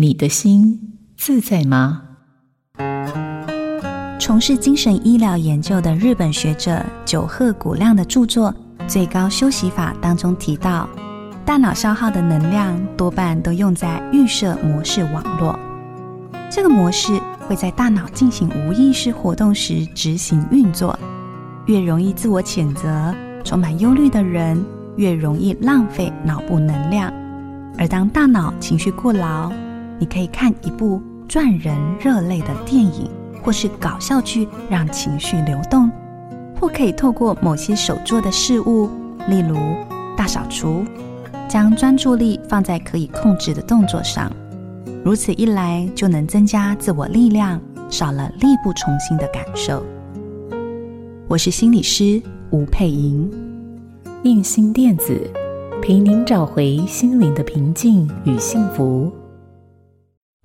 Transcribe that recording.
你的心自在吗？从事精神医疗研究的日本学者久贺古亮的著作《最高休息法》当中提到，大脑消耗的能量多半都用在预设模式网络。这个模式会在大脑进行无意识活动时执行运作。越容易自我谴责、充满忧虑的人，越容易浪费脑部能量。而当大脑情绪过劳，你可以看一部赚人热泪的电影，或是搞笑剧，让情绪流动；或可以透过某些手做的事物，例如大扫除，将专注力放在可以控制的动作上。如此一来，就能增加自我力量，少了力不从心的感受。我是心理师吴佩莹，印心电子陪您找回心灵的平静与幸福。